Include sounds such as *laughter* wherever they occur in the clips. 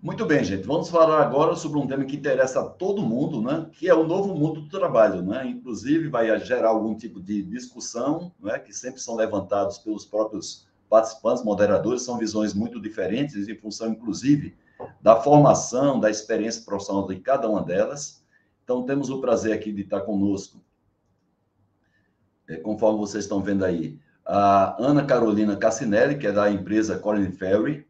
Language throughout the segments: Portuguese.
Muito bem, gente. Vamos falar agora sobre um tema que interessa a todo mundo, né? Que é o novo mundo do trabalho, né? Inclusive vai gerar algum tipo de discussão, né? Que sempre são levantados pelos próprios participantes, moderadores, são visões muito diferentes em função, inclusive, da formação, da experiência profissional de cada uma delas. Então, temos o prazer aqui de estar conosco, é, conforme vocês estão vendo aí, a Ana Carolina Cassinelli, que é da empresa Colin Ferry.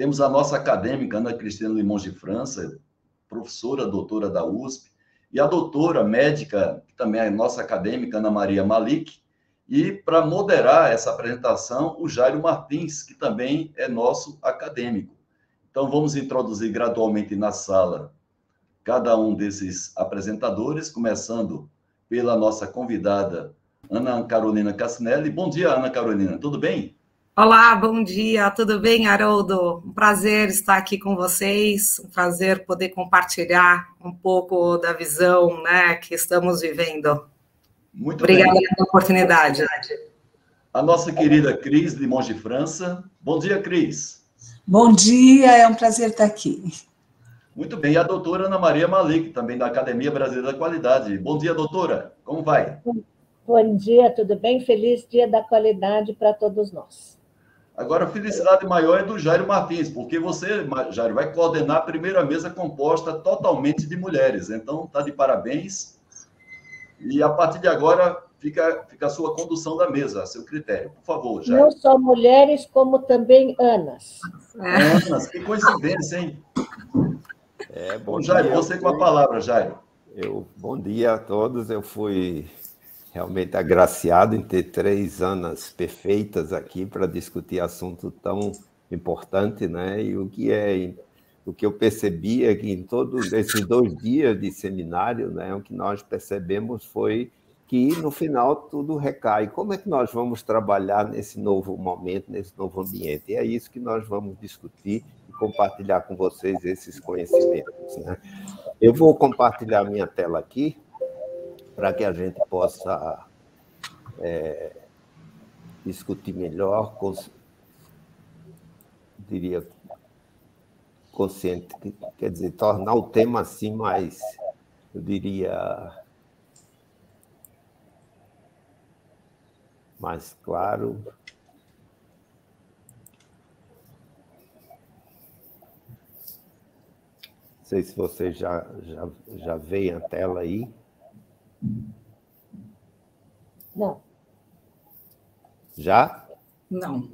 Temos a nossa acadêmica, Ana Cristina Limões de França, professora, doutora da USP, e a doutora médica, também é nossa acadêmica, Ana Maria Malik, e para moderar essa apresentação, o Jairo Martins, que também é nosso acadêmico. Então, vamos introduzir gradualmente na sala cada um desses apresentadores, começando pela nossa convidada, Ana Carolina Cassinelli. Bom dia, Ana Carolina, tudo bem? Olá, bom dia, tudo bem, Haroldo? Um prazer estar aqui com vocês, um prazer poder compartilhar um pouco da visão né, que estamos vivendo. Muito Obrigada bem. pela oportunidade. A nossa querida Cris Limões de França. Bom dia, Cris. Bom dia, é um prazer estar aqui. Muito bem, e a doutora Ana Maria Malik, também da Academia Brasileira da Qualidade. Bom dia, doutora. Como vai? Bom dia, tudo bem? Feliz dia da qualidade para todos nós. Agora, a felicidade maior é do Jairo Martins, porque você, Jairo, vai coordenar a primeira mesa composta totalmente de mulheres. Então, tá de parabéns. E a partir de agora, fica, fica a sua condução da mesa, a seu critério. Por favor, Jairo. Não só mulheres, como também Anas. Anas, que coincidência, hein? É, bom Jairo, dia, você com a palavra, Jairo. Eu, bom dia a todos. Eu fui realmente agraciado em ter três anas perfeitas aqui para discutir assunto tão importante, né? E o que é o que eu percebi é que em todos esses dois dias de seminário, né, o que nós percebemos foi que no final tudo recai. Como é que nós vamos trabalhar nesse novo momento, nesse novo ambiente? E é isso que nós vamos discutir e compartilhar com vocês esses conhecimentos. Né? Eu vou compartilhar minha tela aqui para que a gente possa é, discutir melhor, cons... diria consciente, quer dizer, tornar o tema assim mais, eu diria, mais claro. Não sei se você já, já, já veem a tela aí. Não. Já? Não.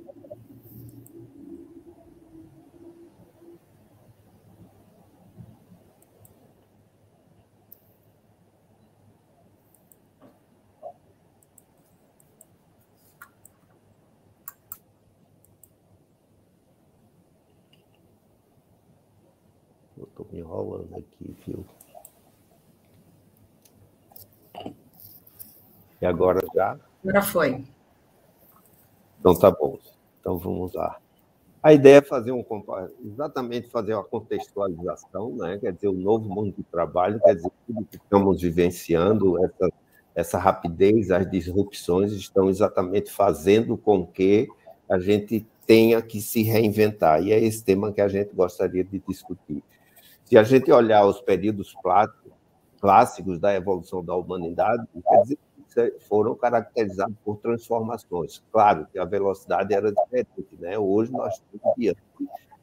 Eu estou me enrolando aqui, viu? E agora já? Agora foi. Então tá bom. Então vamos lá. A ideia é fazer um exatamente fazer uma contextualização, né? Quer dizer, o novo mundo do trabalho, quer dizer, tudo que estamos vivenciando, essa, essa rapidez, as disrupções estão exatamente fazendo com que a gente tenha que se reinventar. E é esse tema que a gente gostaria de discutir. Se a gente olhar os períodos clássicos da evolução da humanidade, quer dizer, foram caracterizados por transformações. Claro que a velocidade era diferente, né? Hoje nós estamos diante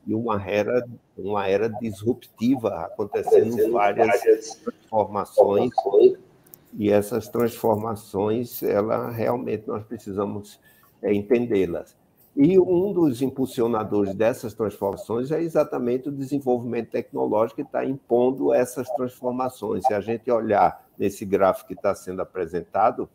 de uma era, uma era disruptiva acontecendo várias transformações e essas transformações, ela realmente nós precisamos é, entendê-las. E um dos impulsionadores dessas transformações é exatamente o desenvolvimento tecnológico que está impondo essas transformações. Se a gente olhar nesse gráfico que está sendo apresentado,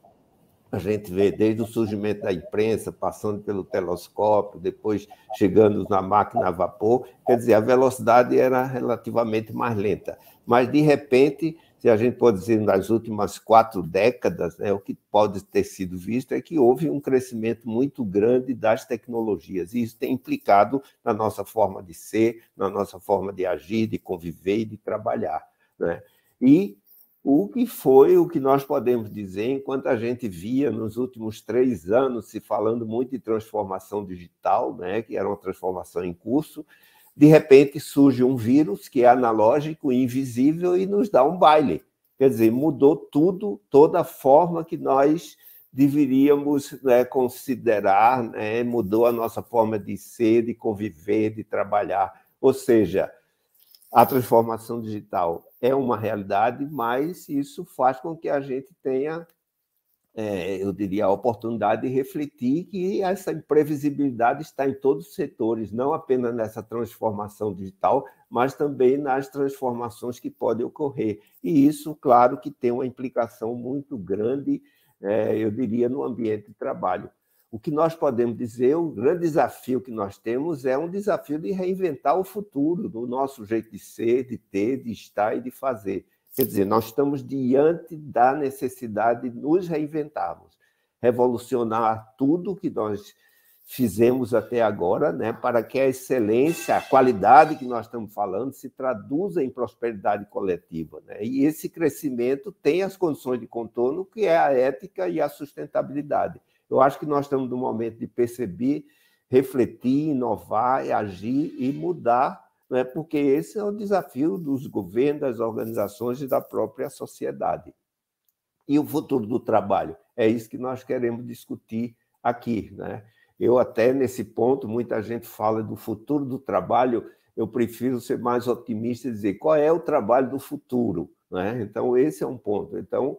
a gente vê desde o surgimento da imprensa, passando pelo telescópio, depois chegando na máquina a vapor, quer dizer, a velocidade era relativamente mais lenta. Mas, de repente, se a gente pode dizer nas últimas quatro décadas, né, o que pode ter sido visto é que houve um crescimento muito grande das tecnologias, e isso tem implicado na nossa forma de ser, na nossa forma de agir, de conviver e de trabalhar. Né? E o que foi o que nós podemos dizer, enquanto a gente via nos últimos três anos se falando muito de transformação digital, né, que era uma transformação em curso, de repente surge um vírus que é analógico, invisível e nos dá um baile. Quer dizer, mudou tudo, toda a forma que nós deveríamos né, considerar, né, mudou a nossa forma de ser, de conviver, de trabalhar. Ou seja, a transformação digital é uma realidade, mas isso faz com que a gente tenha é, eu diria, a oportunidade de refletir que essa imprevisibilidade está em todos os setores, não apenas nessa transformação digital, mas também nas transformações que podem ocorrer. E isso, claro, que tem uma implicação muito grande, é, eu diria, no ambiente de trabalho. O que nós podemos dizer, o grande desafio que nós temos é um desafio de reinventar o futuro, do nosso jeito de ser, de ter, de estar e de fazer. Quer dizer, nós estamos diante da necessidade de nos reinventarmos, revolucionar tudo que nós fizemos até agora, né, para que a excelência, a qualidade que nós estamos falando se traduza em prosperidade coletiva. Né? E esse crescimento tem as condições de contorno, que é a ética e a sustentabilidade. Eu acho que nós estamos no momento de perceber, refletir, inovar, agir e mudar né? porque esse é o desafio dos governos, das organizações e da própria sociedade. E o futuro do trabalho? É isso que nós queremos discutir aqui. Né? Eu, até nesse ponto, muita gente fala do futuro do trabalho, eu prefiro ser mais otimista e dizer qual é o trabalho do futuro. Né? Então, esse é um ponto. Então,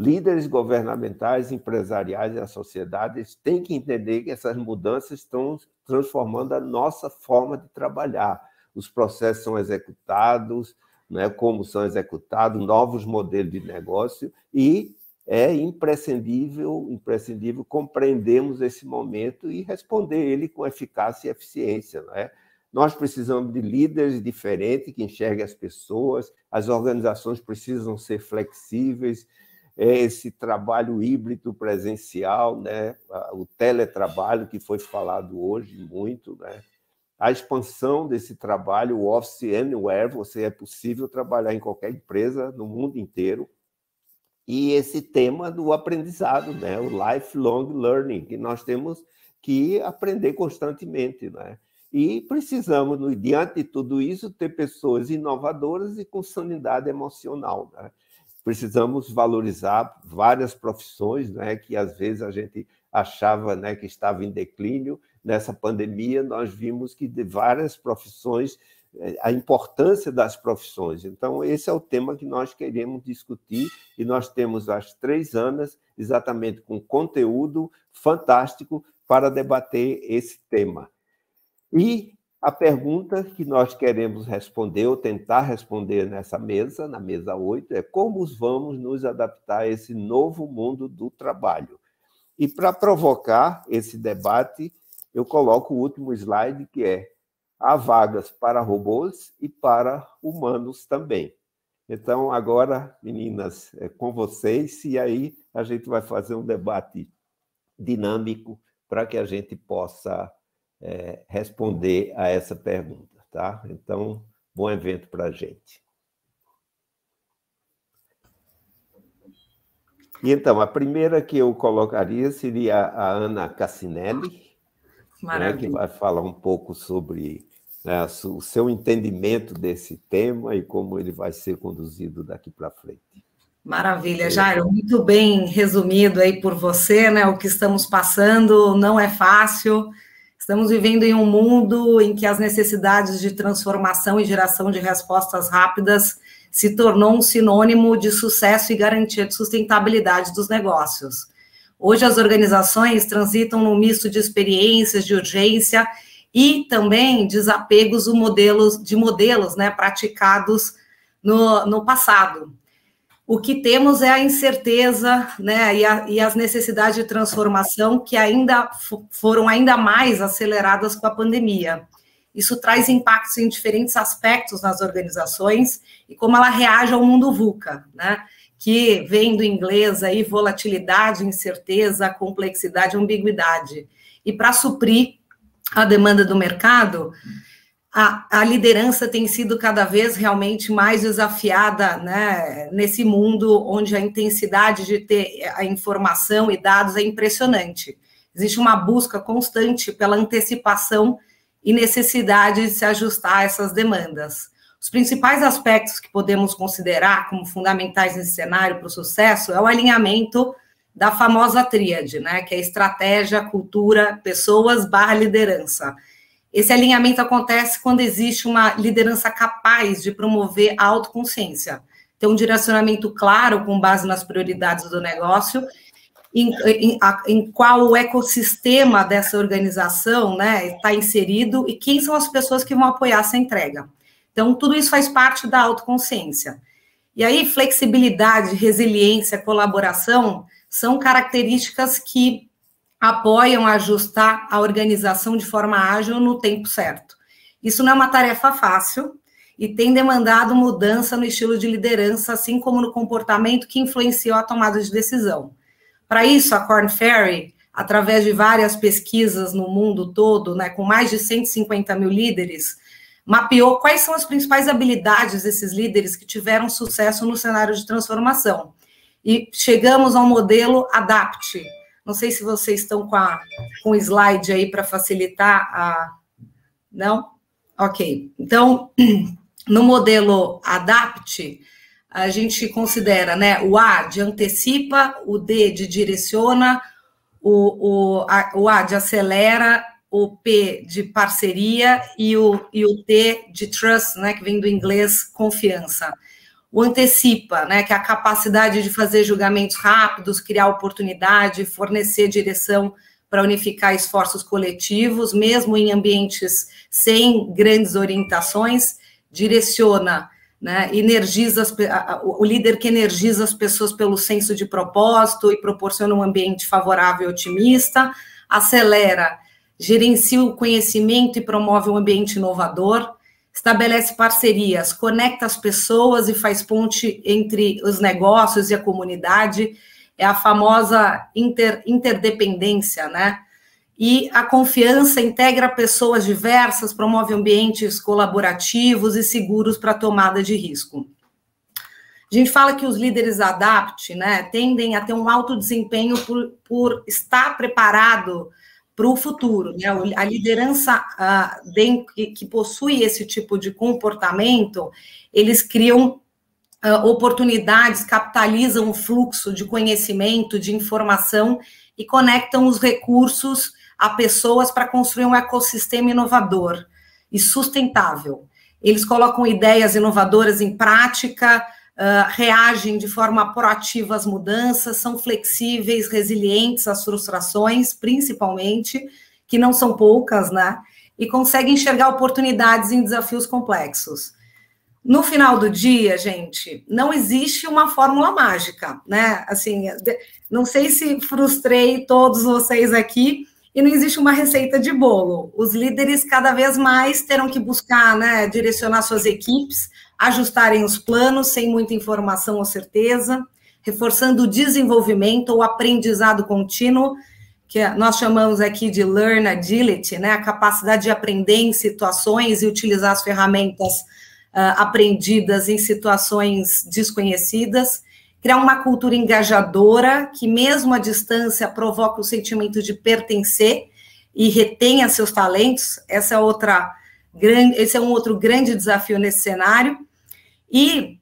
líderes governamentais, empresariais e a sociedade têm que entender que essas mudanças estão transformando a nossa forma de trabalhar os processos são executados, né, como são executados, novos modelos de negócio, e é imprescindível, imprescindível compreendermos esse momento e responder ele com eficácia e eficiência. Né? Nós precisamos de líderes diferentes que enxerguem as pessoas, as organizações precisam ser flexíveis, é esse trabalho híbrido presencial, né? o teletrabalho que foi falado hoje muito, né? a expansão desse trabalho, o Office Anywhere, você é possível trabalhar em qualquer empresa no mundo inteiro. E esse tema do aprendizado, né? o lifelong learning, que nós temos que aprender constantemente. Né? E precisamos, diante de tudo isso, ter pessoas inovadoras e com sanidade emocional. Né? Precisamos valorizar várias profissões né, que às vezes a gente achava né, que estava em declínio, nessa pandemia, nós vimos que de várias profissões, eh, a importância das profissões. Então, esse é o tema que nós queremos discutir e nós temos as três anos exatamente com conteúdo fantástico para debater esse tema. E a pergunta que nós queremos responder, ou tentar responder nessa mesa, na mesa 8, é como vamos nos adaptar a esse novo mundo do trabalho? E para provocar esse debate, eu coloco o último slide, que é há vagas para robôs e para humanos também. Então, agora, meninas, é com vocês, e aí a gente vai fazer um debate dinâmico para que a gente possa é, responder a essa pergunta, tá? Então, bom evento para a gente. E então, a primeira que eu colocaria seria a Ana Cassinelli, né, que vai falar um pouco sobre né, o seu entendimento desse tema e como ele vai ser conduzido daqui para frente. Maravilha, Jairo, muito bem resumido aí por você, né? O que estamos passando não é fácil. Estamos vivendo em um mundo em que as necessidades de transformação e geração de respostas rápidas se tornou um sinônimo de sucesso e garantia de sustentabilidade dos negócios. Hoje as organizações transitam num misto de experiências, de urgência e também desapegos de modelos, de modelos né, praticados no, no passado. O que temos é a incerteza né, e, a, e as necessidades de transformação que ainda foram ainda mais aceleradas com a pandemia. Isso traz impactos em diferentes aspectos nas organizações e como ela reage ao mundo VUCA, né? que vem do inglês aí volatilidade, incerteza, complexidade, ambiguidade. E para suprir a demanda do mercado, a, a, liderança tem sido cada vez realmente mais desafiada né, nesse mundo onde a intensidade de ter a informação e dados é impressionante. Existe uma busca constante pela antecipação e necessidade de se ajustar a essas demandas. Os principais aspectos que podemos considerar como fundamentais nesse cenário para o sucesso é o alinhamento da famosa tríade, né, que é estratégia, cultura, pessoas barra liderança. Esse alinhamento acontece quando existe uma liderança capaz de promover a autoconsciência, ter um direcionamento claro com base nas prioridades do negócio, em, em, em qual o ecossistema dessa organização né, está inserido e quem são as pessoas que vão apoiar essa entrega. Então, tudo isso faz parte da autoconsciência. E aí, flexibilidade, resiliência, colaboração são características que apoiam ajustar a organização de forma ágil no tempo certo. Isso não é uma tarefa fácil e tem demandado mudança no estilo de liderança, assim como no comportamento que influenciou a tomada de decisão. Para isso, a Corn Ferry, através de várias pesquisas no mundo todo, né, com mais de 150 mil líderes, mapeou quais são as principais habilidades desses líderes que tiveram sucesso no cenário de transformação. E chegamos ao modelo ADAPT, não sei se vocês estão com, a, com o slide aí para facilitar a. Não? Ok. Então, *clears throat* no modelo ADAPT, a gente considera né, o A de antecipa, o D de direciona, o, o, a, o A de acelera, o P de parceria e o, e o T de trust, né, que vem do inglês confiança o antecipa, né, que é a capacidade de fazer julgamentos rápidos, criar oportunidade, fornecer direção para unificar esforços coletivos, mesmo em ambientes sem grandes orientações, direciona, né, energiza as, o líder que energiza as pessoas pelo senso de propósito e proporciona um ambiente favorável e otimista, acelera, gerencia o conhecimento e promove um ambiente inovador, estabelece parcerias, conecta as pessoas e faz ponte entre os negócios e a comunidade, é a famosa inter, interdependência, né? E a confiança integra pessoas diversas, promove ambientes colaborativos e seguros para tomada de risco. A gente fala que os líderes adapt, né, tendem a ter um alto desempenho por, por estar preparado para o futuro. Né? A liderança que, possui esse tipo de comportamento, eles criam uh, oportunidades, capitalizam o fluxo de conhecimento, de informação e conectam os recursos a pessoas para construir um ecossistema inovador e sustentável. Eles colocam ideias inovadoras em prática, reagem de forma proativa às mudanças, são flexíveis, resilientes às frustrações, principalmente, que não são poucas, né? E conseguem enxergar oportunidades em desafios complexos. No final do dia, gente, não existe uma fórmula mágica, né? Assim, não sei se frustrei todos vocês aqui, e não existe uma receita de bolo. Os líderes cada vez mais terão que buscar, né, direcionar suas equipes ajustarem os planos sem muita informação ou certeza, reforçando o desenvolvimento ou aprendizado contínuo, que nós chamamos aqui de learn agility, né, a capacidade de aprender em situações e utilizar as ferramentas uh, aprendidas em situações desconhecidas, criar uma cultura engajadora que mesmo à distância provoca o sentimento de pertencer e retenha seus talentos. Essa é outra grande, esse é um outro grande desafio nesse cenário. E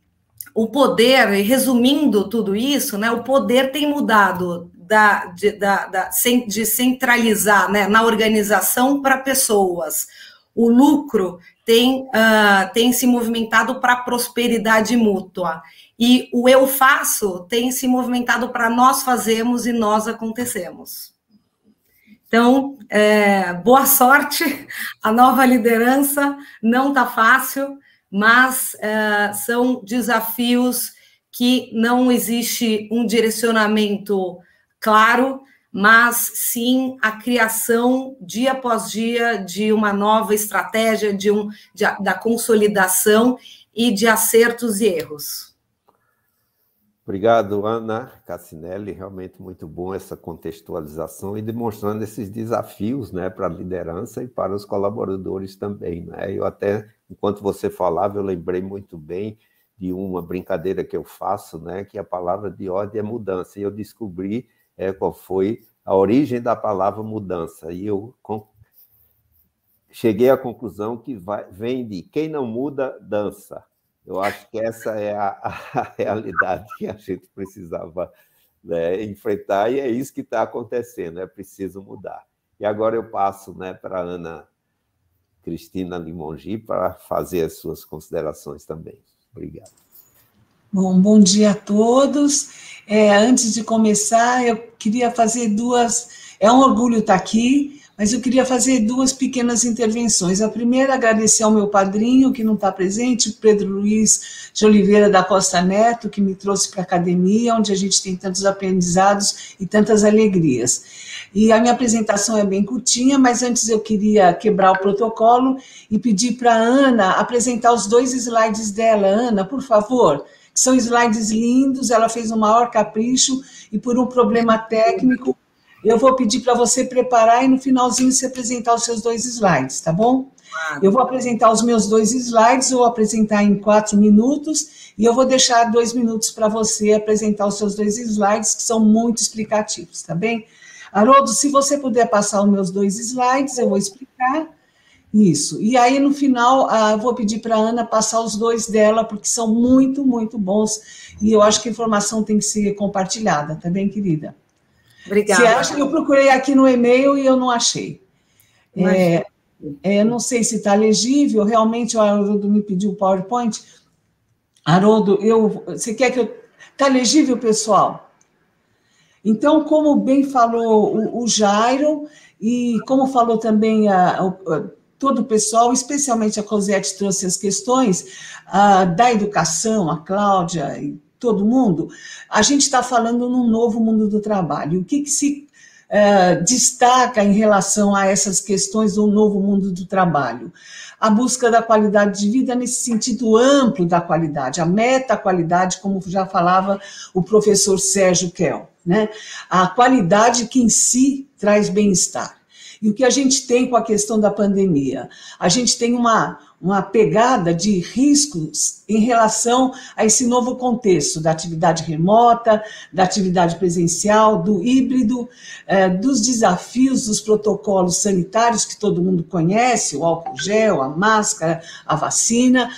o poder, resumindo tudo isso, né, o poder tem mudado da, de, da, da, de centralizar né, na organização para pessoas. O lucro tem, uh, tem se movimentado para a prosperidade mútua. E o eu faço tem se movimentado para nós fazemos e nós acontecemos. Então, é, boa sorte, *laughs* a nova liderança não está fácil, mas uh, são desafios que não existe um direcionamento claro, mas sim a criação dia após dia de uma nova estratégia, de um, de, da consolidação e de acertos e erros. Obrigado, Ana Cassinelli. Realmente muito bom essa contextualização e demonstrando esses desafios né, para a liderança e para os colaboradores também. Né? Eu até, enquanto você falava, eu lembrei muito bem de uma brincadeira que eu faço, né, que a palavra de ordem é mudança. E eu descobri é, qual foi a origem da palavra mudança. E eu cheguei à conclusão que vai, vem de quem não muda, dança. Eu acho que essa é a, a realidade que a gente precisava né, enfrentar, e é isso que está acontecendo, é preciso mudar. E agora eu passo né, para a Ana Cristina Limongi para fazer as suas considerações também. Obrigado. Bom, bom dia a todos. É, antes de começar, eu queria fazer duas. É um orgulho estar aqui, mas eu queria fazer duas pequenas intervenções. A primeira, agradecer ao meu padrinho, que não está presente, Pedro Luiz de Oliveira da Costa Neto, que me trouxe para a academia, onde a gente tem tantos aprendizados e tantas alegrias. E a minha apresentação é bem curtinha, mas antes eu queria quebrar o protocolo e pedir para a Ana apresentar os dois slides dela. Ana, por favor. São slides lindos, ela fez o maior capricho e por um problema técnico, eu vou pedir para você preparar e no finalzinho você apresentar os seus dois slides, tá bom? Eu vou apresentar os meus dois slides, eu vou apresentar em quatro minutos e eu vou deixar dois minutos para você apresentar os seus dois slides, que são muito explicativos, tá bem? Haroldo, se você puder passar os meus dois slides, eu vou explicar. Isso. E aí, no final, ah, vou pedir para a Ana passar os dois dela, porque são muito, muito bons. E eu acho que a informação tem que ser compartilhada, tá bem, querida? Obrigada. Você acha eu procurei aqui no e-mail e eu não achei? É, é, não sei se está legível, realmente o Haroldo me pediu o PowerPoint. Haroldo, eu, você quer que eu. Está legível, pessoal? Então, como bem falou o, o Jairo, e como falou também a, a, todo o pessoal, especialmente a Cosette trouxe as questões uh, da educação, a Cláudia e todo mundo, a gente está falando num novo mundo do trabalho. O que, que se uh, destaca em relação a essas questões do novo mundo do trabalho? A busca da qualidade de vida nesse sentido amplo da qualidade, a meta-qualidade, como já falava o professor Sérgio Kell, né? A qualidade que em si traz bem-estar. E o que a gente tem com a questão da pandemia? A gente tem uma, uma pegada de riscos em relação a esse novo contexto da atividade remota, da atividade presencial, do híbrido, eh, dos desafios dos protocolos sanitários que todo mundo conhece, o álcool gel, a máscara, a vacina,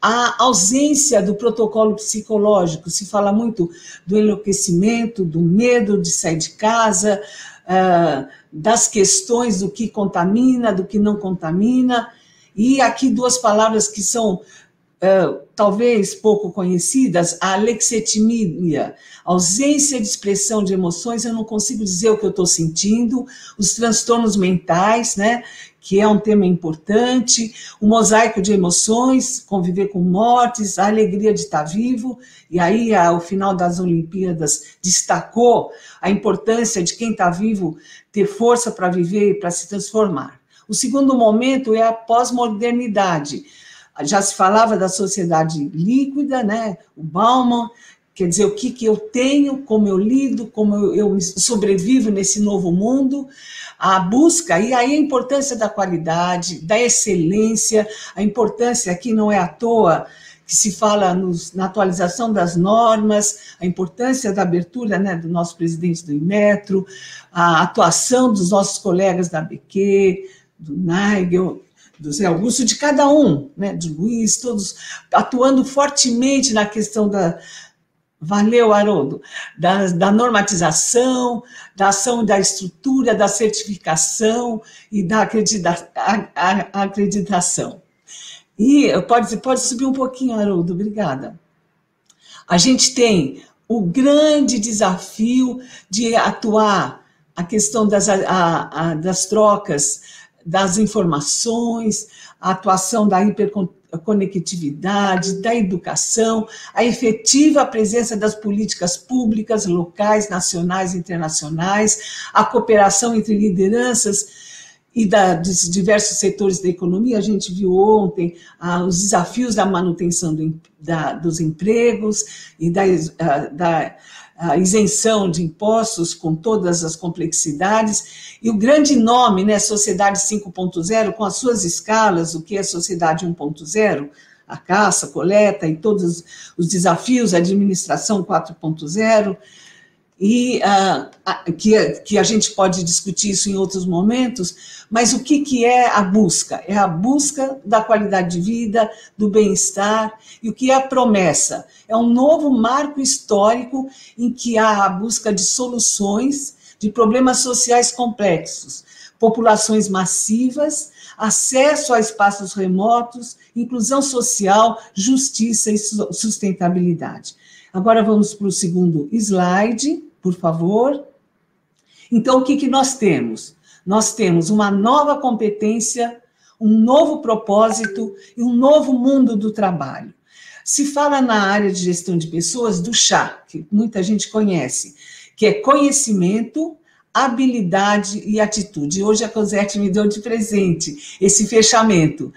a ausência do protocolo psicológico, se fala muito do enlouquecimento, do medo de sair de casa, uh, das questões do que contamina, do que não contamina. E aqui duas palavras que são Uh, talvez pouco conhecidas, a alexetimia, ausência de expressão de emoções, eu não consigo dizer o que eu estou sentindo, os transtornos mentais, né, que é um tema importante, o mosaico de emoções, conviver com mortes, a alegria de estar vivo, e aí ao final das Olimpíadas destacou a importância de quem está vivo ter força para viver e para se transformar. O segundo momento é a pós-modernidade. Já se falava da sociedade líquida, né? O Bauman, quer dizer, o que, que eu tenho, como eu lido, como eu, sobrevivo nesse novo mundo, a busca, e aí a importância da qualidade, da excelência, a importância aqui não é à toa que se fala nos, na atualização das normas, a importância da abertura né, do nosso presidente do Imetro, a atuação dos nossos colegas da BQ, do Nigel, do Zé Augusto, de cada um, né, de Luiz, todos atuando fortemente na questão da. Valeu, Haroldo, da, da normatização, da ação da estrutura, da certificação e da acredita, a, a, acreditação. E pode, pode subir um pouquinho, Haroldo, obrigada. A gente tem o grande desafio de atuar a questão das, a, a, das trocas das informações, a atuação da hiperconectividade, da educação, a efetiva presença das políticas públicas locais, nacionais e internacionais, a cooperação entre lideranças e da, dos diversos setores da economia. A gente viu ontem ah, os desafios da manutenção do, da, dos empregos e da, ah, da a isenção de impostos com todas as complexidades, e o grande nome, né, Sociedade 5.0, com as suas escalas, o que é Sociedade 1.0, a caça, a coleta e todos os desafios, a administração 4.0, e uh, que, que a gente pode discutir isso em outros momentos, mas o que, que é a busca? É a busca da qualidade de vida, do bem-estar, e o que é a promessa? É um novo marco histórico em que há a busca de soluções de problemas sociais complexos, populações massivas, acesso a espaços remotos, inclusão social, justiça e sustentabilidade. Agora vamos para o segundo slide por favor. Então, o que, que nós temos? Nós temos uma nova competência, um novo propósito e um novo mundo do trabalho. Se fala na área de gestão de pessoas do chá, que muita gente conhece, que é conhecimento, habilidade e atitude. Hoje a Cosette me deu de presente esse fechamento,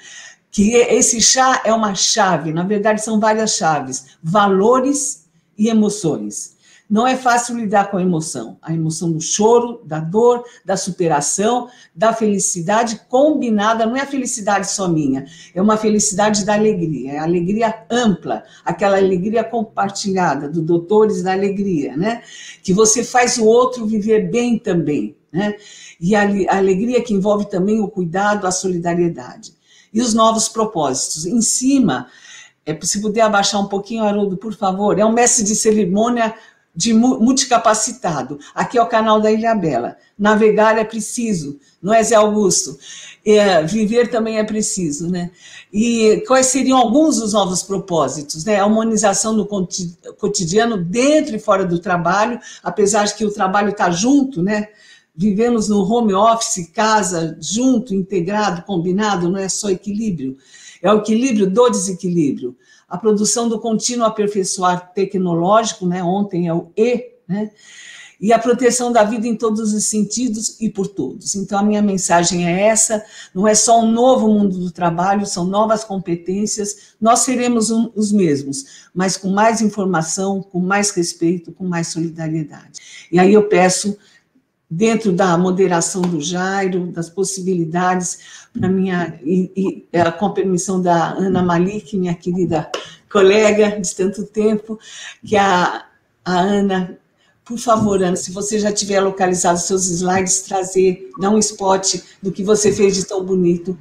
que esse chá é uma chave, na verdade são várias chaves, valores e emoções. Não é fácil lidar com a emoção. A emoção do choro, da dor, da superação, da felicidade combinada, não é a felicidade só minha, é uma felicidade da alegria, é a alegria ampla, aquela alegria compartilhada, do Doutores da Alegria, né? Que você faz o outro viver bem também, né? E a, alegria que envolve também o cuidado, a solidariedade. E os novos propósitos. Em cima, é, se puder abaixar um pouquinho, Haroldo, por favor, é um mestre de cerimônia de multicapacitado. Aqui é o canal da Ilha Bela. Navegar é preciso, não é, Zé Augusto? É, viver também é preciso, né? E quais seriam alguns dos novos propósitos? Né? A humanização do cotidiano dentro e fora do trabalho, apesar de que o trabalho está junto, né? Vivemos no home office, casa, junto, integrado, combinado, não é só equilíbrio. É o equilíbrio do desequilíbrio a produção do contínuo aperfeiçoar tecnológico, né? ontem é o E, né? e a proteção da vida em todos os sentidos e por todos. Então, a minha mensagem é essa: não é só um novo mundo do trabalho, são novas competências, nós seremos um, os mesmos, mas com mais informação, com mais respeito, com mais solidariedade. E aí eu peço dentro da moderação do Jairo, das possibilidades, para minha e, e, é, com a permissão da Ana Malik, minha querida colega de tanto tempo, que a, a Ana, por favor, Ana, se você já tiver localizado seus slides, trazer, dar um spot do que você fez de tão bonito.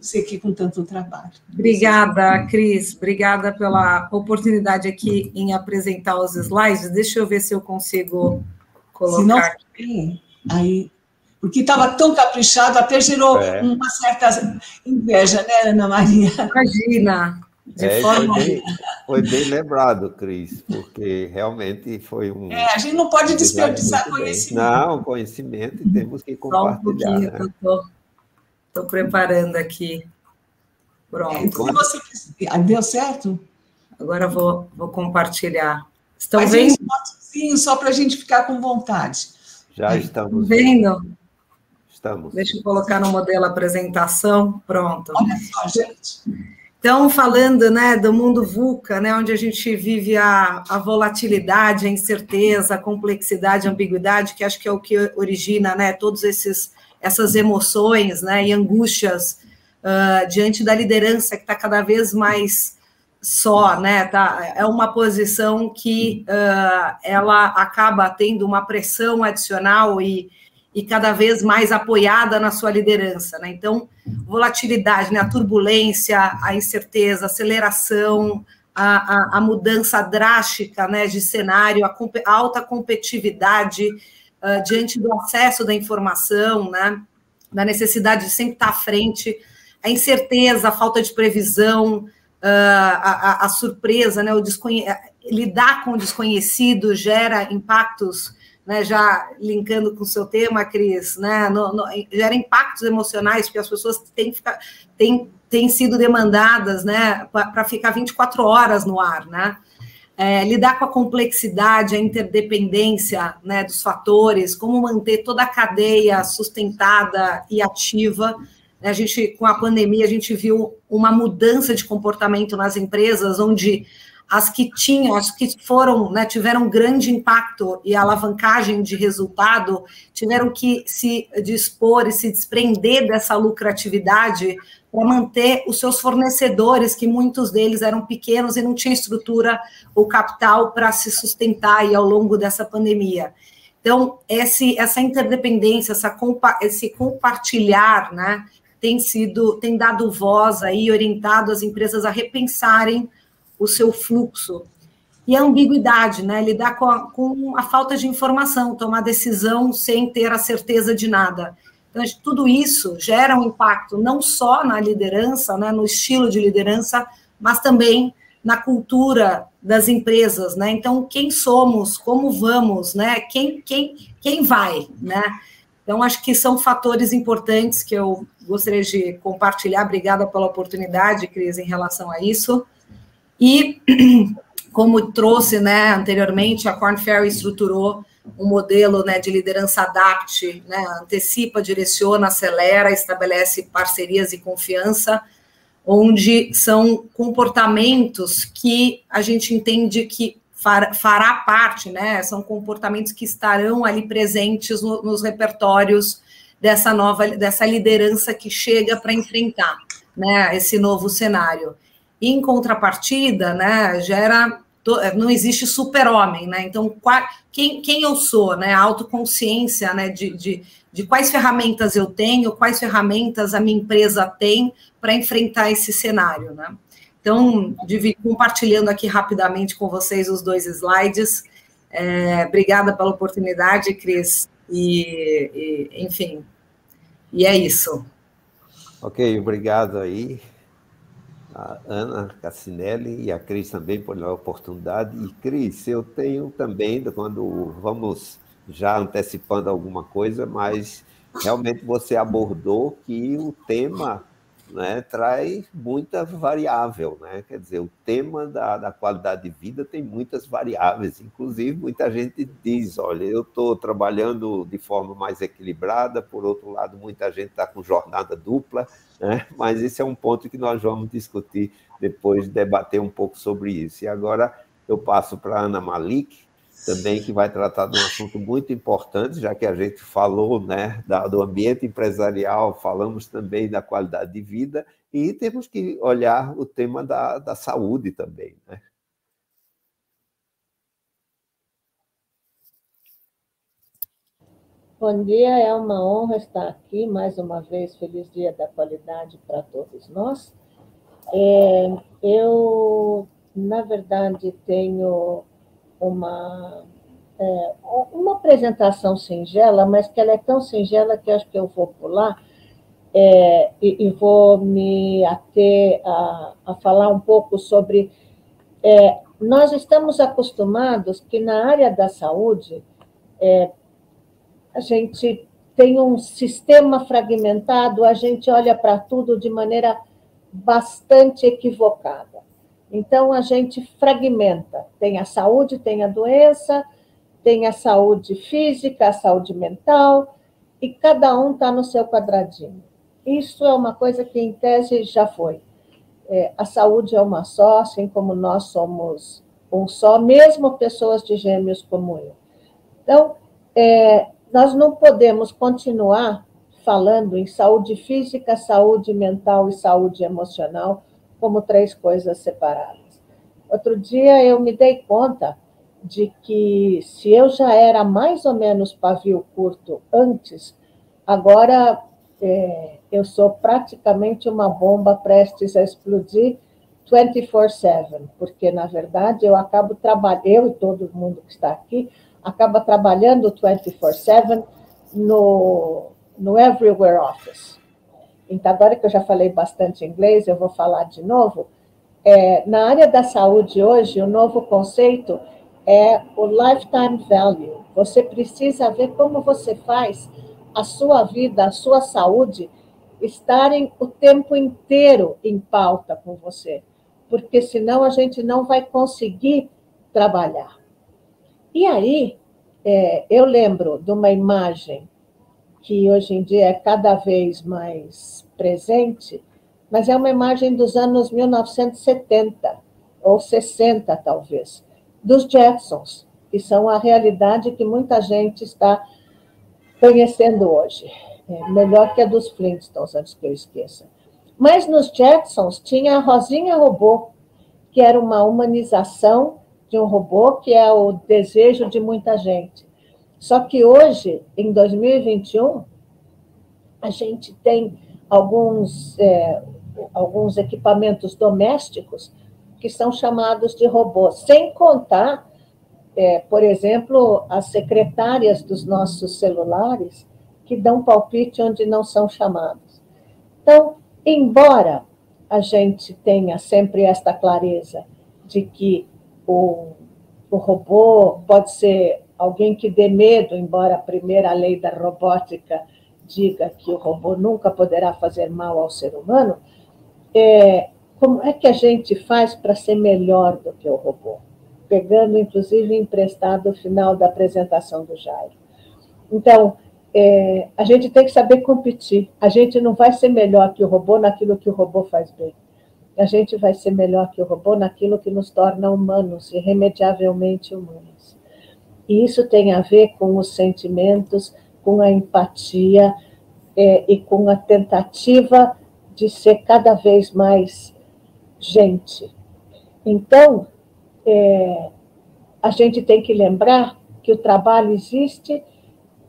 Sei que com tanto trabalho. Obrigada, Cris. Obrigada pela oportunidade aqui em apresentar os slides. Deixa eu ver se eu consigo colocar. Se não, Aí, porque estava tão caprichado, até gerou é. uma certa inveja, né, Ana Maria? Imagina. De é, forma... foi, bem, foi bem lembrado, Cris, porque realmente foi um. É, a gente não pode desperdiçar conhecimento. Não, conhecimento temos que compartilhar. Só um pouquinho, né? estou preparando aqui. Pronto. É, você... Deu certo? Agora vou, vou compartilhar. Estão Faz vendo? Um só para a gente ficar com vontade. Já estamos. Vendo? Estamos. Deixa eu colocar no modelo apresentação. Pronto. Olha só, gente. Então, falando né, do mundo VUCA, né, onde a gente vive a, a volatilidade, a incerteza, a complexidade, a ambiguidade, que acho que é o que origina né, todas essas emoções né, e angústias uh, diante da liderança que está cada vez mais só, né? Tá? É uma posição que uh, ela acaba tendo uma pressão adicional e, e cada vez mais apoiada na sua liderança, né? Então, volatilidade, né? A turbulência, a incerteza, a aceleração, a, a, a mudança drástica, né? De cenário, a, a alta competitividade uh, diante do acesso da informação, né? Da necessidade de sempre estar à frente, a incerteza, a falta de previsão, a, a, a, surpresa, né, o desconhe... lidar com o desconhecido gera impactos, né, já linkando com o seu tema, Cris, né, no, no, gera impactos emocionais, porque as pessoas têm, têm, têm sido demandadas né, para ficar 24 horas no ar, né? É, lidar com a complexidade, a interdependência né, dos fatores, como manter toda a cadeia sustentada e ativa, a gente, com a pandemia, a gente viu uma mudança de comportamento nas empresas, onde as que tinham, as que foram, né, tiveram grande impacto e alavancagem de resultado, tiveram que se dispor e se desprender dessa lucratividade para manter os seus fornecedores, que muitos deles eram pequenos e não tinham estrutura ou capital para se sustentar aí ao longo dessa pandemia. Então, esse, essa interdependência, essa esse compartilhar, né, tem sido, tem dado voz aí, orientado as empresas a repensarem o seu fluxo. E a ambiguidade, né? Lidar com a, com a falta de informação, tomar decisão sem ter a certeza de nada. Então, tudo isso gera um impacto não só na liderança, né, no estilo de liderança, mas também na cultura das empresas, né? Então, quem somos, como vamos, né? Quem, quem, quem vai, né? Então, acho que são fatores importantes que eu gostaria de compartilhar. Obrigada pela oportunidade, Cris, em relação a isso. E, *clears throat* como trouxe né, anteriormente, a Corn Ferry estruturou um modelo né, de liderança adapt, né, antecipa, direciona, acelera, estabelece parcerias e confiança, onde são comportamentos que a gente entende que fará parte, né, são comportamentos que estarão ali presentes no, nos repertórios dessa nova, dessa liderança que chega para enfrentar né, esse novo cenário em contrapartida, né, gera não existe super-homem, né? Então, quem, quem eu sou, né? A autoconsciência, né? De, de, de quais ferramentas eu tenho, quais ferramentas a minha empresa tem para enfrentar esse cenário, né? Então, compartilhando aqui rapidamente com vocês os dois slides. É, obrigada pela oportunidade, Cris. E, e, enfim, e é isso. Ok, obrigado aí a Ana Cassinelli e a Cris também por a oportunidade. E, Cris, eu tenho também, quando vamos já antecipando alguma coisa, mas realmente você abordou que o tema né, traz muita variável, né? Quer dizer, o tema da, da qualidade de vida tem muitas variáveis. Inclusive, muita gente diz: olha, eu estou trabalhando de forma mais equilibrada, por outro lado, muita gente está com jornada dupla, né? Mas esse é um ponto que nós vamos discutir depois, debater um pouco sobre isso. E agora eu passo para Ana Malik, também que vai tratar de um assunto muito importante, já que a gente falou né, do ambiente empresarial, falamos também da qualidade de vida, e temos que olhar o tema da, da saúde também. Né? Bom dia, é uma honra estar aqui mais uma vez. Feliz Dia da Qualidade para todos nós. É, eu, na verdade, tenho uma, é, uma apresentação singela, mas que ela é tão singela que acho que eu vou pular é, e, e, vou me ater a, a falar um pouco sobre. É, nós estamos acostumados que na área da saúde é, a gente tem um sistema fragmentado, a gente olha para tudo de maneira bastante equivocada. Então, a gente fragmenta. Tem a saúde, tem a doença, tem a saúde física, a saúde mental, e cada um está no seu quadradinho. Isso é uma coisa que, em tese, já foi. É, a saúde é uma só, assim como nós somos um só, mesmo pessoas de gêmeos como eu. Então, é, nós não podemos continuar falando em saúde física, saúde mental e saúde emocional como três coisas separadas. Outro dia eu me dei conta de que se eu já era mais ou menos pavio curto antes, agora é, eu sou praticamente uma bomba prestes a explodir 24/7, porque na verdade eu acabo trabalhando, eu e todo mundo que está aqui, acaba trabalhando 24/7 no, no Everywhere Office. Então, agora que eu já falei bastante inglês, eu vou falar de novo. É, na área da saúde hoje, o novo conceito é o lifetime value. Você precisa ver como você faz a sua vida, a sua saúde estarem o tempo inteiro em pauta com você, porque senão a gente não vai conseguir trabalhar. E aí, é, eu lembro de uma imagem que hoje em dia é cada vez mais presente, mas é uma imagem dos anos 1970, ou 60 talvez, dos Jetsons, que são a realidade que muita gente está conhecendo hoje. É melhor que a dos Flintstones, antes que eu esqueça. Mas nos Jetsons tinha a Rosinha Robô, que era uma humanização de um robô, que é o desejo de muita gente. Só que hoje, em 2021, a gente tem alguns, é, alguns equipamentos domésticos que são chamados de robôs, sem contar, é, por exemplo, as secretárias dos nossos celulares que dão palpite onde não são chamados. Então, embora a gente tenha sempre esta clareza de que o, o robô pode ser alguém que dê medo, embora a primeira lei da robótica diga que o robô nunca poderá fazer mal ao ser humano, é, como é que a gente faz para ser melhor do que o robô? Pegando, inclusive, emprestado o final da apresentação do Jairo. Então, é, a gente tem que saber competir. A gente não vai ser melhor que o robô naquilo que o robô faz bem. A gente vai ser melhor que o robô naquilo que nos torna humanos, irremediavelmente humanos. E isso tem a ver com os sentimentos, com a empatia é, e com a tentativa de ser cada vez mais gente. Então, é, a gente tem que lembrar que o trabalho existe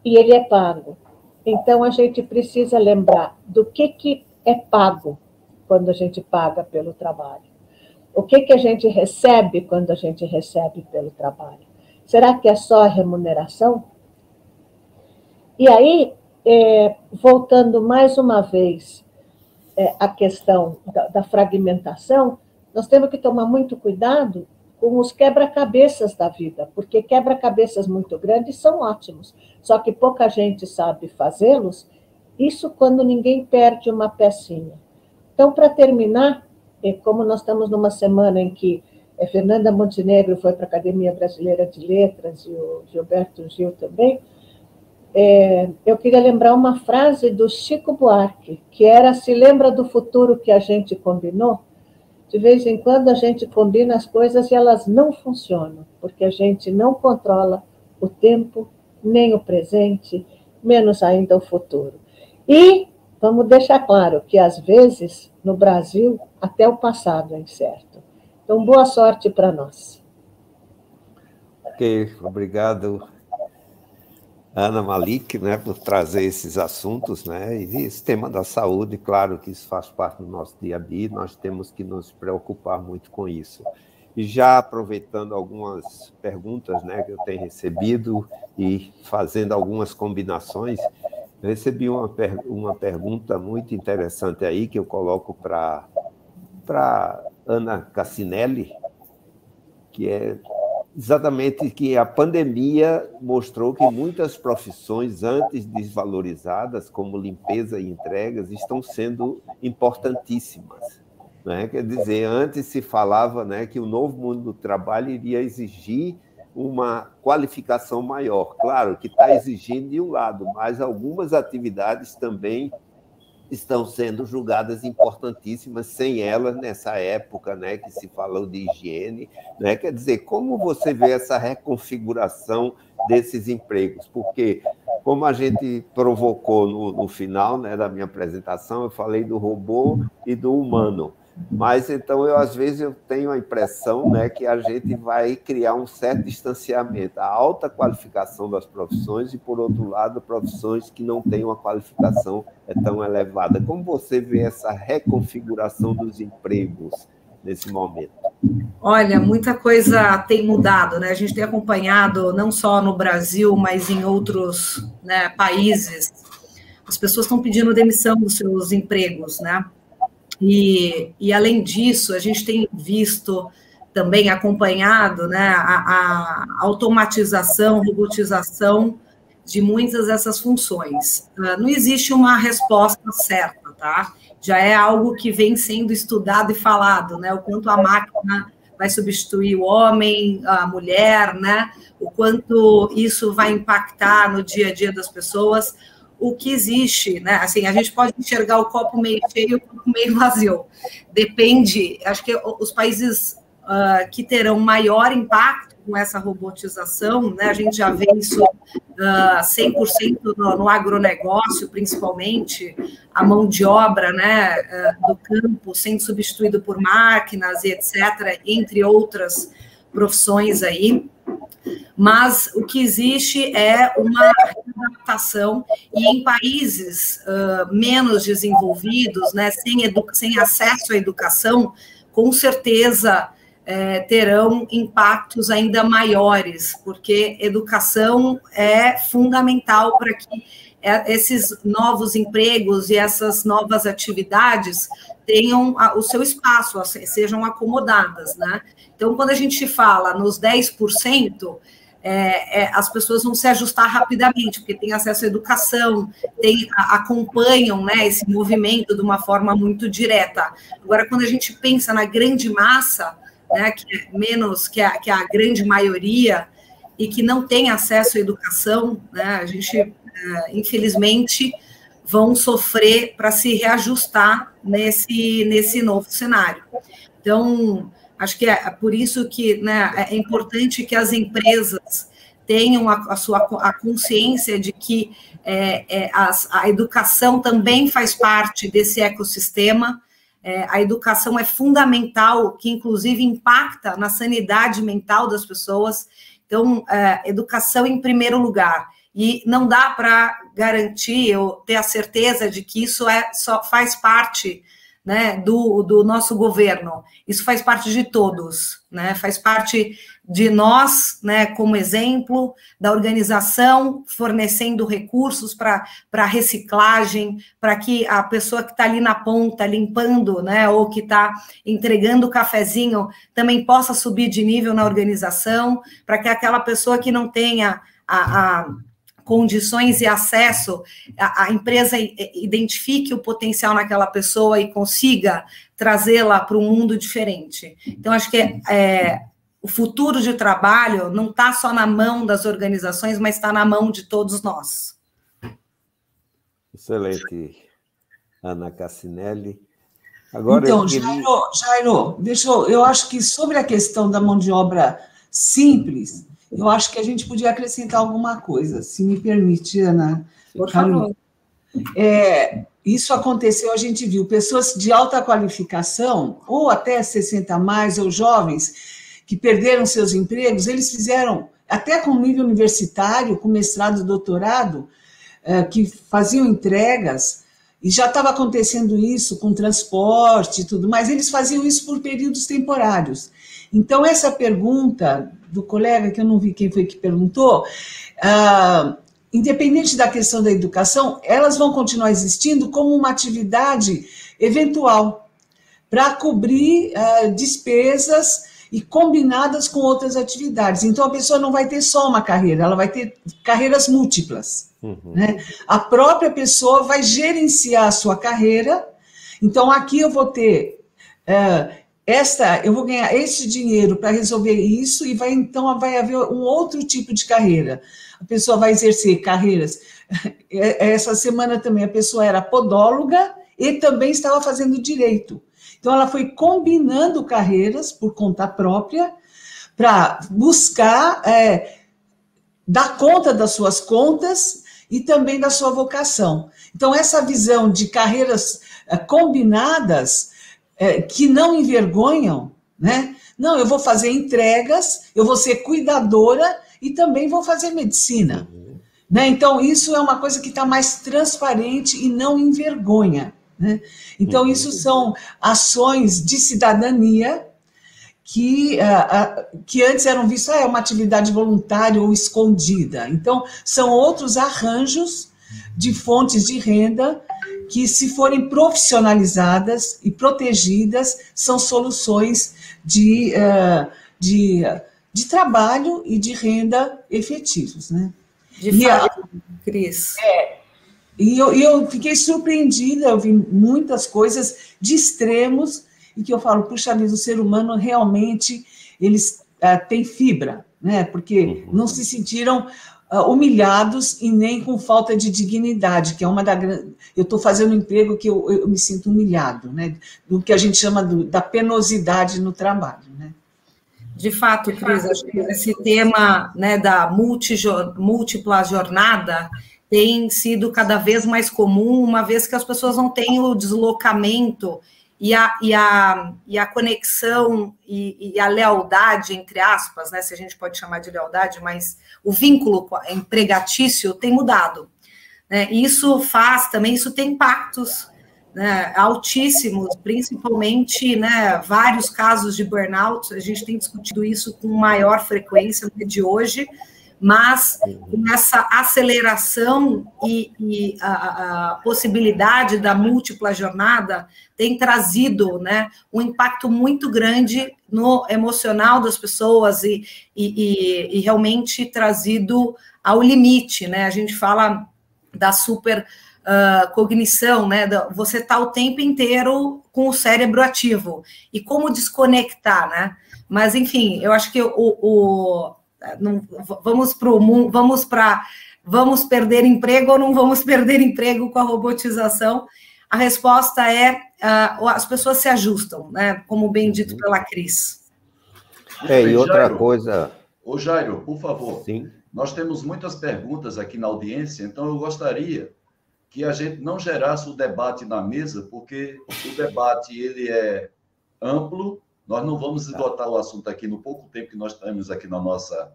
e ele é pago. Então, a gente precisa lembrar do que, que é pago quando a gente paga pelo trabalho. O que, que a gente recebe quando a gente recebe pelo trabalho? Será que é só a remuneração? E aí, é, voltando mais uma vez é, à questão da, da fragmentação, nós temos que tomar muito cuidado com os quebra-cabeças da vida, porque quebra-cabeças muito grandes são ótimos, só que pouca gente sabe fazê-los, isso quando ninguém perde uma pecinha. Então, para terminar, como nós estamos numa semana em que é, Fernanda Montenegro foi para a Academia Brasileira de Letras e o Gilberto Gil também, é, eu queria lembrar uma frase do Chico Buarque, que era: Se lembra do futuro que a gente combinou? De vez em quando a gente combina as coisas e elas não funcionam, porque a gente não controla o tempo, nem o presente, menos ainda o futuro. E vamos deixar claro que, às vezes, no Brasil, até o passado é incerto. Então, boa sorte para nós. Ok, obrigado, Ana Malik, né, por trazer esses assuntos, né, e esse tema da saúde, claro que isso faz parte do nosso dia a dia, nós temos que nos preocupar muito com isso. E já aproveitando algumas perguntas, né, que eu tenho recebido e fazendo algumas combinações, eu recebi uma, per uma pergunta muito interessante aí que eu coloco para Ana Cassinelli, que é exatamente que a pandemia mostrou que muitas profissões antes desvalorizadas, como limpeza e entregas, estão sendo importantíssimas. Né? Quer dizer, antes se falava né, que o novo mundo do trabalho iria exigir uma qualificação maior. Claro que está exigindo de um lado, mas algumas atividades também estão sendo julgadas importantíssimas sem elas nessa época, né, que se falou de higiene, né? Quer dizer, como você vê essa reconfiguração desses empregos? Porque como a gente provocou no, no final, né, da minha apresentação, eu falei do robô e do humano. Mas então eu às vezes eu tenho a impressão, né, que a gente vai criar um certo distanciamento, a alta qualificação das profissões e por outro lado profissões que não têm uma qualificação é tão elevada. Como você vê essa reconfiguração dos empregos nesse momento? Olha, muita coisa tem mudado, né? A gente tem acompanhado não só no Brasil, mas em outros né, países. As pessoas estão pedindo demissão dos seus empregos, né? E, e além disso, a gente tem visto também acompanhado né, a, a automatização, robotização de muitas dessas funções. Uh, não existe uma resposta certa, tá? Já é algo que vem sendo estudado e falado, né? O quanto a máquina vai substituir o homem, a mulher, né? O quanto isso vai impactar no dia a dia das pessoas o que existe, né? Assim, a gente pode enxergar o copo meio cheio o copo meio vazio. Depende, acho que os países uh, que terão maior impacto com essa robotização, né? A gente já vê isso uh, 100% no, no agronegócio, principalmente a mão de obra, né, uh, do campo sendo substituído por máquinas e etc, entre outras profissões aí. Mas o que existe é uma adaptação e em países uh, menos desenvolvidos, né, sem, sem acesso à educação, com certeza terão impactos ainda maiores, porque educação é fundamental para que é, esses novos empregos e essas novas atividades tenham o seu espaço, sejam acomodadas, né? Então, quando a gente fala nos 10%, é, é, as pessoas vão se ajustar rapidamente, porque tem acesso à educação, tem, acompanham né, esse movimento de uma forma muito direta. Agora, quando a gente pensa na grande massa, né, que é menos que a, que a grande maioria, e que não tem acesso à educação, né, a gente, é, infelizmente, vão sofrer para se reajustar nesse, nesse novo cenário. Então, acho que é por isso que né, é importante que as empresas tenham a, a sua a consciência de que é, é, as, a educação também faz parte desse ecossistema, é, a educação é fundamental, que inclusive impacta na sanidade mental das pessoas. Então, é, educação em primeiro lugar. E não dá para garantir ou ter a certeza de que isso é só faz parte né, do, do nosso governo. Isso faz parte de todos, né, faz parte de nós, né, como exemplo, da organização fornecendo recursos para reciclagem, para que a pessoa que está ali na ponta, limpando, né, ou que está entregando o cafezinho, também possa subir de nível na organização, para que aquela pessoa que não tenha a, a condições e acesso, a, a, empresa identifique o potencial naquela pessoa e consiga trazê-la para um mundo diferente. Então, acho que é, o futuro de trabalho não está só na mão das organizações, mas está na mão de todos nós. Excelente, Ana Cassinelli. Agora então, queria... Jairo, Jairo, deixa eu, eu acho que sobre a questão da mão de obra simples, eu acho que a gente podia acrescentar alguma coisa, se me permite, Ana. Por favor. É, isso aconteceu, a gente viu pessoas de alta qualificação, ou até 60 a mais, ou jovens, que perderam seus empregos, eles fizeram, até com nível universitário, com mestrado e doutorado, é, que faziam entregas, e já estava acontecendo isso com transporte e tudo, mas eles faziam isso por períodos temporários. Então, essa pergunta do colega, que eu não vi quem foi que perguntou, ah, independente da questão da educação, elas vão continuar existindo como uma atividade eventual para cobrir ah, despesas e combinadas com outras atividades. Então, a pessoa não vai ter só uma carreira, ela vai ter carreiras múltiplas. Uhum. Né? A própria pessoa vai gerenciar a sua carreira. Então, aqui eu vou ter uh, esta, eu vou ganhar esse dinheiro para resolver isso, e vai então vai haver um outro tipo de carreira. A pessoa vai exercer carreiras. Essa semana também a pessoa era podóloga e também estava fazendo direito. Então, ela foi combinando carreiras por conta própria para buscar é, dar conta das suas contas e também da sua vocação. Então, essa visão de carreiras é, combinadas é, que não envergonham, né? Não, eu vou fazer entregas, eu vou ser cuidadora e também vou fazer medicina. Né? Então, isso é uma coisa que está mais transparente e não envergonha. Né? Então, isso são ações de cidadania que, uh, uh, que antes eram vistas, ah, é uma atividade voluntária ou escondida. Então, são outros arranjos de fontes de renda que, se forem profissionalizadas e protegidas, são soluções de, uh, de, de trabalho e de renda efetivos. Né? De fato, Cris. É, e eu, eu fiquei surpreendida, eu vi muitas coisas de extremos, e que eu falo, puxa vida, o ser humano realmente, eles uh, têm fibra, né? Porque uhum. não se sentiram uh, humilhados e nem com falta de dignidade, que é uma da eu estou fazendo um emprego que eu, eu, me sinto humilhado, né? Do que a gente chama do, da penosidade no trabalho, né? De fato, Cris, acho que esse tema né, da multi, múltipla jornada tem sido cada vez mais comum, uma vez que as pessoas não têm o deslocamento e a, e a, e a conexão e, e, a lealdade, entre aspas, né, se a gente pode chamar de lealdade, mas o vínculo empregatício tem mudado. Né? Isso faz também, isso tem impactos né, altíssimos, principalmente né, vários casos de burnout. A gente tem discutido isso com maior frequência de hoje, mas essa aceleração e, e a, a, possibilidade da múltipla jornada tem trazido né, um impacto muito grande no emocional das pessoas e, e, e realmente trazido ao limite. Né? A gente fala da super uh, cognição, né? Você está o tempo inteiro com o cérebro ativo. E como desconectar, né? Mas, enfim, eu acho que o, o não, vamos para o vamos para vamos perder emprego ou não vamos *laughs* perder emprego com a robotização? A resposta é uh, as pessoas se ajustam, né? Como bem dito uhum. pela Cris. É, e outra Jairo, coisa. Ô Jairo, por favor. Sim. Nós temos muitas perguntas aqui na audiência, então eu gostaria que a gente não gerasse o debate na mesa, porque o debate ele é amplo, nós não vamos tá. esgotar o assunto aqui no pouco tempo que nós temos aqui na nossa,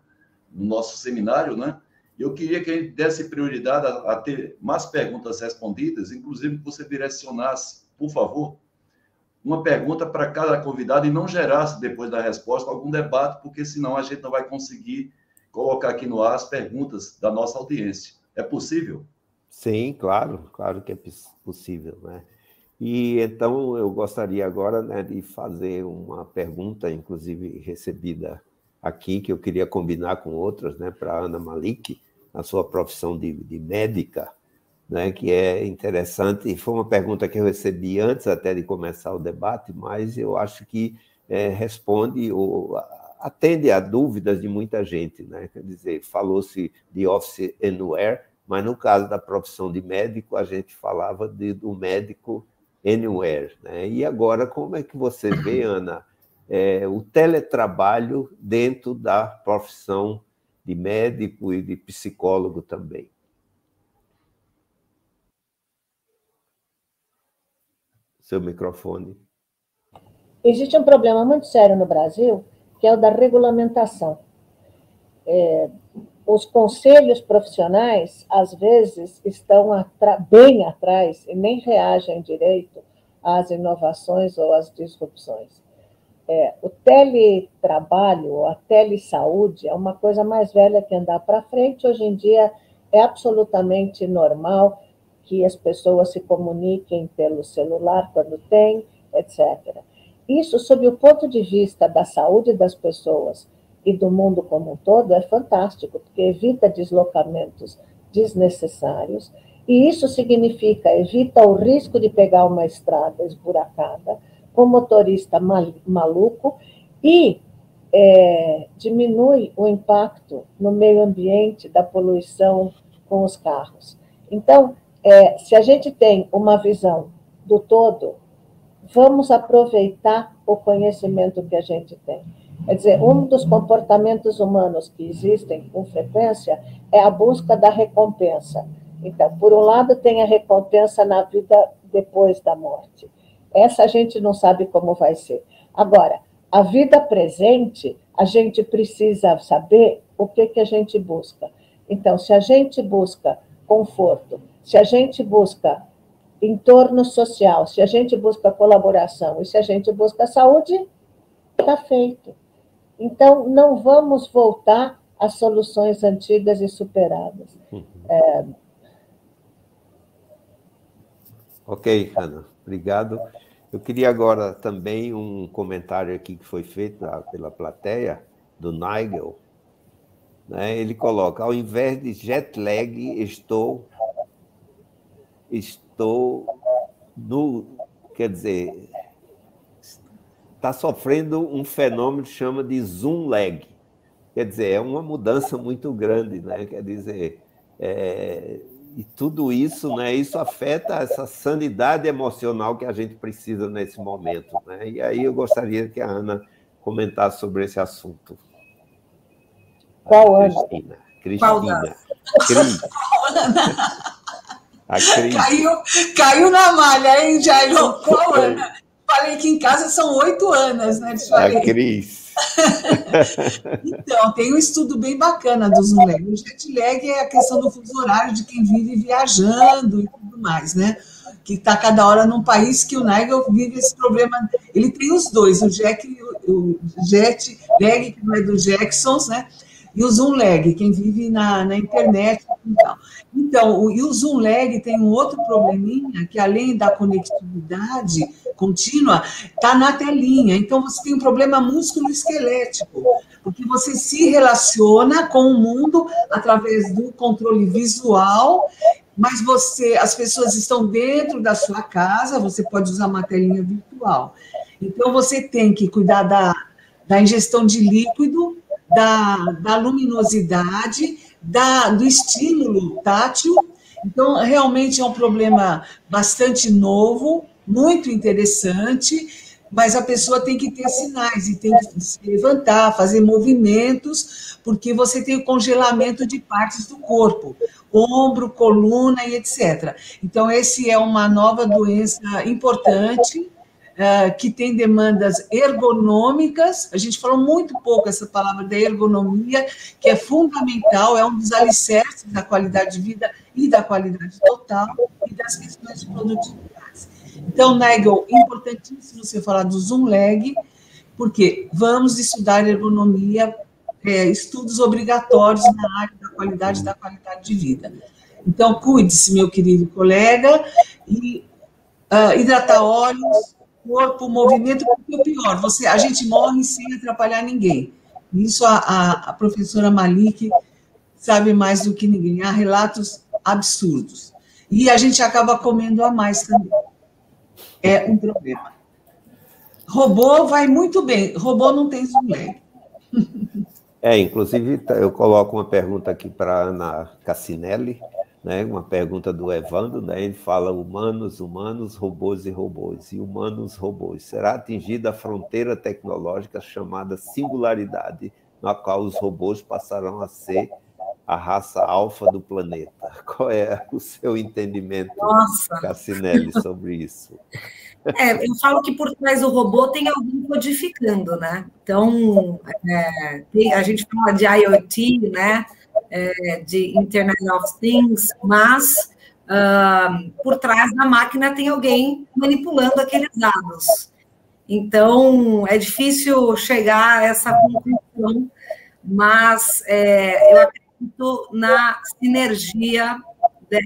no nosso seminário, né? Eu queria que a gente desse prioridade a, a ter mais perguntas respondidas, inclusive que você direcionasse, por favor, uma pergunta para cada convidado e não gerasse, depois da resposta, algum debate, porque senão a gente não vai conseguir colocar aqui no ar as perguntas da nossa audiência. É possível? Sim, claro, claro que é possível, né? E então eu gostaria agora né, de fazer uma pergunta, inclusive recebida aqui, que eu queria combinar com outras, né, para Ana Malik, na sua profissão de, de médica, né, que é interessante. E foi uma pergunta que eu recebi antes até de começar o debate, mas eu acho que é, responde ou atende a dúvidas de muita gente, né? Quer dizer, falou-se de office anywhere, mas no caso da profissão de médico, a gente falava de, do médico anywhere. Né? E agora, como é que você vê, *coughs* Ana, é, o teletrabalho dentro da profissão de médico e de psicólogo também? Seu microfone. Existe um problema muito sério no Brasil, que é o da regulamentação. É, os conselhos profissionais, às vezes, estão bem atrás e nem reagem direito às inovações ou às disrupções. É, o teletrabalho ou a telesaúde é uma coisa mais velha que andar para frente. Hoje em dia é absolutamente normal que as pessoas se comuniquem pelo celular quando tem, etc. Isso, sob o ponto de vista da saúde das pessoas e do mundo como um todo é fantástico, porque evita deslocamentos desnecessários, e isso significa evita o risco de pegar uma estrada esburacada com motorista maluco e é, diminui o impacto no meio ambiente da poluição com os carros. Então, é, se a gente tem uma visão do todo, vamos aproveitar o conhecimento que a gente tem. Quer dizer, um dos comportamentos humanos que existem com frequência é a busca da recompensa. Então, por um lado, tem a recompensa na vida depois da morte. Essa a gente não sabe como vai ser. Agora, a vida presente, a gente precisa saber o que, que a gente busca. Então, se a gente busca conforto, se a gente busca entorno social, se a gente busca colaboração e se a gente busca saúde, está feito. Então, não vamos voltar às soluções antigas e superadas. Uhum. É... Ok, Ana, obrigado. Eu queria agora também um comentário aqui que foi feito pela plateia, do Nigel. Né? Ele coloca, ao invés de jet lag, estou, estou no, quer dizer, está sofrendo um fenômeno que chama de zoom lag. Quer dizer, é uma mudança muito grande, né? Quer dizer, é, e tudo isso, né? Isso afeta essa sanidade emocional que a gente precisa nesse momento, né? E aí eu gostaria que a Ana comentar sobre esse assunto. Qual ano? Cristina. Cristina. Cris. *laughs* A Cris. Caiu, caiu na malha, hein, Jairo? Qual ano? Falei que em casa são oito anos, né? A Cris. *laughs* então, tem um estudo bem bacana do zoom lag. O jet lag é a questão do fuso horário de quem vive viajando e tudo mais, né? Que está cada hora num país que o Nigel vive esse problema. Ele tem os dois, o jet, o jet lag, que não é do Jacksons, né? E o zoom lag, quem vive na, na internet. Então, então o, e o zoom lag tem um outro probleminha, que além da conectividade contínua, está na telinha. Então, você tem um problema músculo-esquelético, porque você se relaciona com o mundo através do controle visual, mas você, as pessoas estão dentro da sua casa, você pode usar uma telinha virtual. Então, você tem que cuidar da, da ingestão de líquido, da, da luminosidade, da, do estímulo tátil. Então, realmente é um problema bastante novo, muito interessante, mas a pessoa tem que ter sinais e tem que se levantar, fazer movimentos, porque você tem o congelamento de partes do corpo, ombro, coluna e etc. Então, esse é uma nova doença importante que tem demandas ergonômicas. A gente falou muito pouco essa palavra da ergonomia, que é fundamental, é um dos alicerces da qualidade de vida e da qualidade total e das questões de produtividade. Então, Nigel, importantíssimo você falar do Zoom Lag, porque vamos estudar ergonomia, é, estudos obrigatórios na área da qualidade da qualidade de vida. Então, cuide-se, meu querido colega, e uh, hidratar olhos, corpo, movimento, porque o pior, você, a gente morre sem atrapalhar ninguém. Isso a, a, a professora Malik sabe mais do que ninguém. Há relatos absurdos. E a gente acaba comendo a mais também. É um problema. Robô vai muito bem. Robô não tem lag. É, inclusive, eu coloco uma pergunta aqui para Ana Cassinelli né? Uma pergunta do Evandro, né? Ele fala humanos, humanos, robôs e robôs. E humanos, robôs. Será atingida a fronteira tecnológica chamada singularidade, na qual os robôs passarão a ser a raça alfa do planeta. *laughs* Qual é o seu entendimento, Nossa. Cassinelli, sobre isso? *laughs* É, eu falo que por trás do robô tem alguém codificando, né? Então, é, a gente fala de IoT, né? É, de Internet of Things, mas uh, por trás da máquina tem alguém manipulando aqueles dados. Então, é difícil chegar a essa conclusão, mas é, eu acredito na sinergia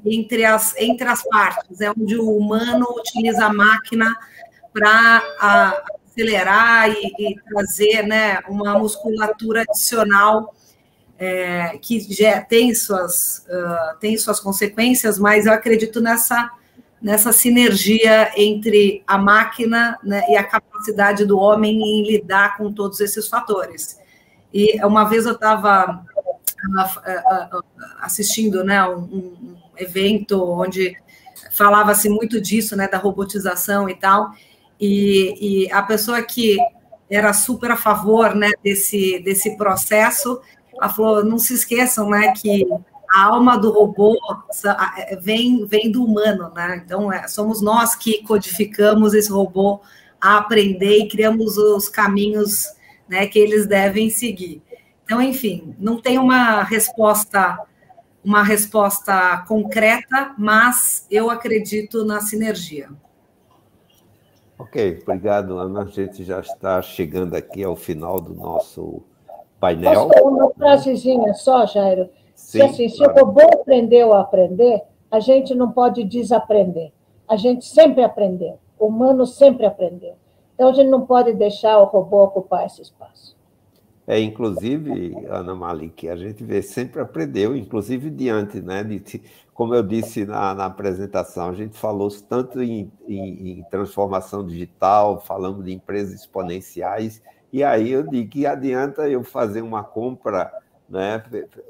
entre as, entre as partes, é onde o humano utiliza a máquina para acelerar e, e, trazer né, uma musculatura adicional é, que já tem suas, uh, tem suas consequências, mas eu acredito nessa, nessa sinergia entre a máquina né, e a capacidade do homem em lidar com todos esses fatores. E uma vez eu estava uh, uh, assistindo né, um, evento onde falava-se muito disso, né, da robotização e tal, e, e a pessoa que era super a favor né, desse, desse processo, ela falou, não se esqueçam, né, que a alma do robô é, vem, vem do humano, né? Então, é, somos nós que codificamos esse robô a aprender e criamos os caminhos né, que eles devem seguir. Então, enfim, não tem uma resposta uma resposta concreta, mas eu acredito na sinergia. Ok, obrigado, Ana. A gente já está chegando aqui ao final do nosso painel. Posso uma frasezinha só, Jairo? Sim, se, assim, claro. se o robô aprendeu a aprender, a gente não pode desaprender. A gente sempre aprendeu. O humano sempre aprendeu. Então, a gente não pode deixar o robô ocupar esse espaço. É, inclusive, Ana Malik, a gente vê sempre aprendeu, inclusive diante, né, de, como eu disse na, na apresentação, a gente falou tanto em, em, em transformação digital, falamos de empresas exponenciais, e aí eu digo que adianta eu fazer uma compra né,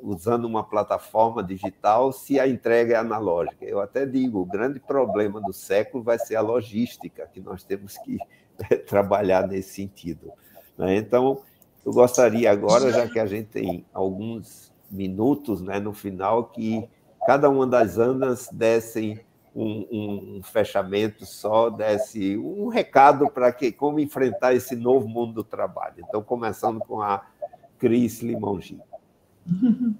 usando uma plataforma digital se a entrega é analógica. Eu até digo, o grande problema do século vai ser a logística, que nós temos que *laughs* trabalhar nesse sentido. Né? Então, eu gostaria agora, já que a gente tem alguns minutos né, no final, que cada uma das Anas dessem um, um, fechamento só, desse um recado para que como enfrentar esse novo mundo do trabalho. Então, começando com a Cris Limongi. *laughs*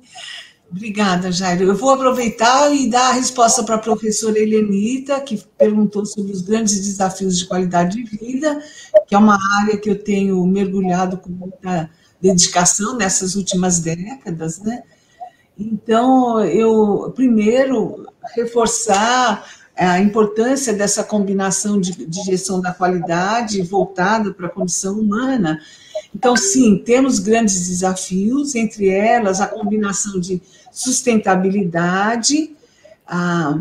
Obrigada, Jairo. Eu vou aproveitar e dar a resposta para a professora Helenita, que perguntou sobre os grandes desafios de qualidade de vida, que é uma área que eu tenho mergulhado com muita dedicação nessas últimas décadas, né? Então, eu primeiro reforçar a importância dessa combinação de, de gestão da qualidade voltada para a condição humana. Então, sim, temos grandes desafios, entre elas a combinação de sustentabilidade, a,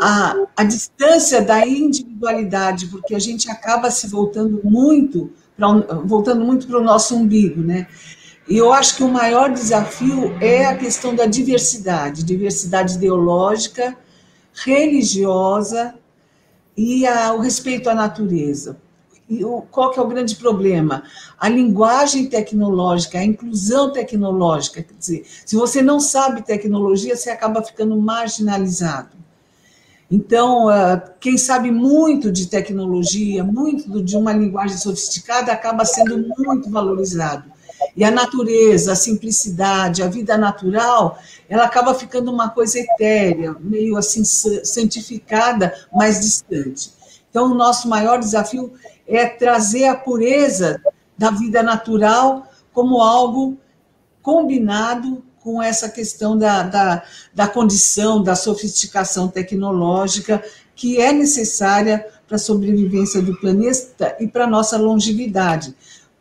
a, a distância da individualidade, porque a gente acaba se voltando muito, voltando muito para o nosso umbigo, né? E eu acho que o maior desafio é a questão da diversidade, diversidade ideológica, religiosa e a, o respeito à natureza. E o, qual que é o grande problema? A linguagem tecnológica, a inclusão tecnológica. Quer dizer, se você não sabe tecnologia, você acaba ficando marginalizado. Então, ah, quem sabe muito de tecnologia, muito de uma linguagem sofisticada, acaba sendo muito valorizado. E a natureza, a simplicidade, a vida natural, ela acaba ficando uma coisa etérea, meio assim santificada, mais distante. Então, o nosso maior desafio é trazer a pureza da vida natural como algo combinado com essa questão da, da, da condição, da sofisticação tecnológica que é necessária para a sobrevivência do planeta e para a nossa longevidade.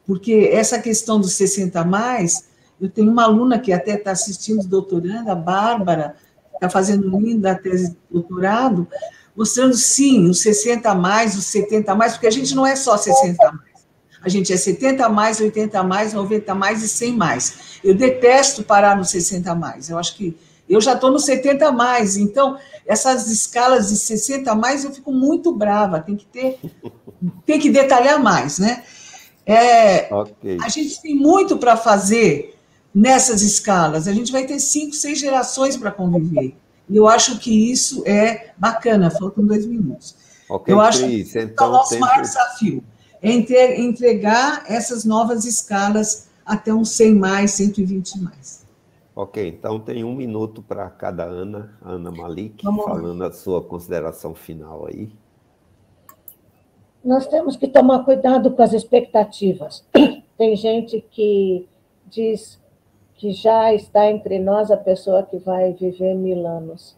Porque essa questão dos 60 mais, eu tenho uma aluna que até está assistindo, doutorando, a Bárbara, está fazendo linda tese de doutorado, mostrando sim os 60 mais, os 70 mais, porque a gente não é só 60 mais. A gente é 70 mais, 80 mais, 90 mais e 100 mais. Eu detesto parar no 60 mais. Eu acho que eu já estou no 70 mais, então essas escalas de 60 mais eu fico muito brava. Tem que ter, tem que detalhar mais, né? É, okay. A gente tem muito para fazer nessas escalas. A gente vai ter cinco, seis gerações para conviver. E eu acho que isso é bacana. Faltam dois minutos. Okay, eu acho Cris, que então, é o nosso maior desafio é entregar essas novas escalas até um 100 mais, 120 mais. Ok, então tem um minuto para cada Ana, Ana Malik, Vamos falando lá. a sua consideração final aí nós temos que tomar cuidado com as expectativas. *clears throat* Tem gente que diz que já está entre nós a pessoa que vai viver mil anos.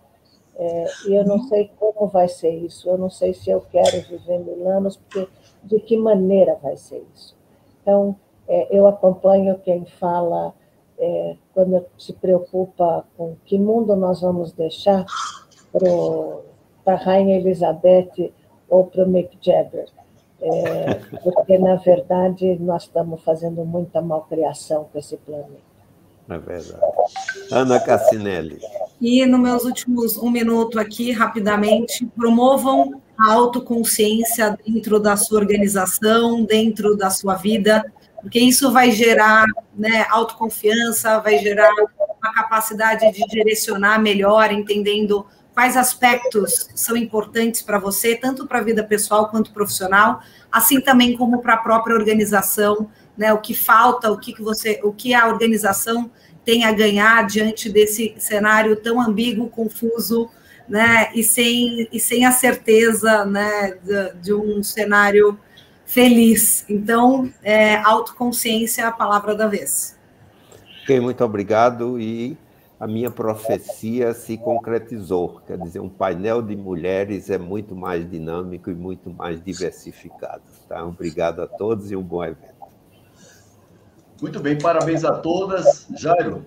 É, e eu não sei como vai ser isso, eu não sei se eu quero viver mil anos, porque de que maneira vai ser isso. Então, é, eu acompanho quem fala, é, quando se preocupa com que mundo nós vamos deixar para a Rainha Elizabeth ou para o Mick Jagger. É, porque, na verdade, nós estamos fazendo muita malcriação com esse planeta. É verdade. Ana Cassinelli. E nos meus últimos um minuto aqui, rapidamente, promovam a autoconsciência dentro da sua organização, dentro da sua vida, porque isso vai gerar né, autoconfiança, vai gerar uma capacidade de direcionar melhor, entendendo quais aspectos são importantes para você, tanto para a vida pessoal quanto profissional, assim também como para a própria organização, né? O que falta, o que, que você, o que a organização tem a ganhar diante desse cenário tão ambíguo, confuso, né? E sem, e sem a certeza, né, de, de um cenário feliz. Então, é, autoconsciência é a palavra da vez. Ok, muito obrigado e a minha profecia se concretizou. Quer dizer, um painel de mulheres é muito mais dinâmico e muito mais diversificado. Tá? Obrigado a todos e um bom evento. Muito bem, parabéns a todas. Jairo,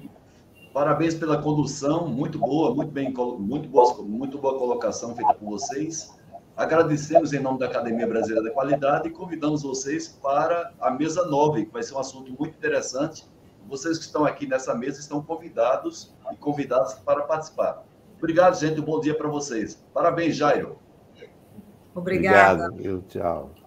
parabéns pela condução, muito boa, muito bem, muito boa, muito boa colocação feita por vocês. Agradecemos em nome da Academia Brasileira da Qualidade e convidamos vocês para a mesa 9, que vai ser um assunto muito interessante vocês que estão aqui nessa mesa estão convidados e convidadas para participar. Obrigado, gente. Um bom dia para vocês. Parabéns, Jairo. Obrigada. Obrigado, tchau.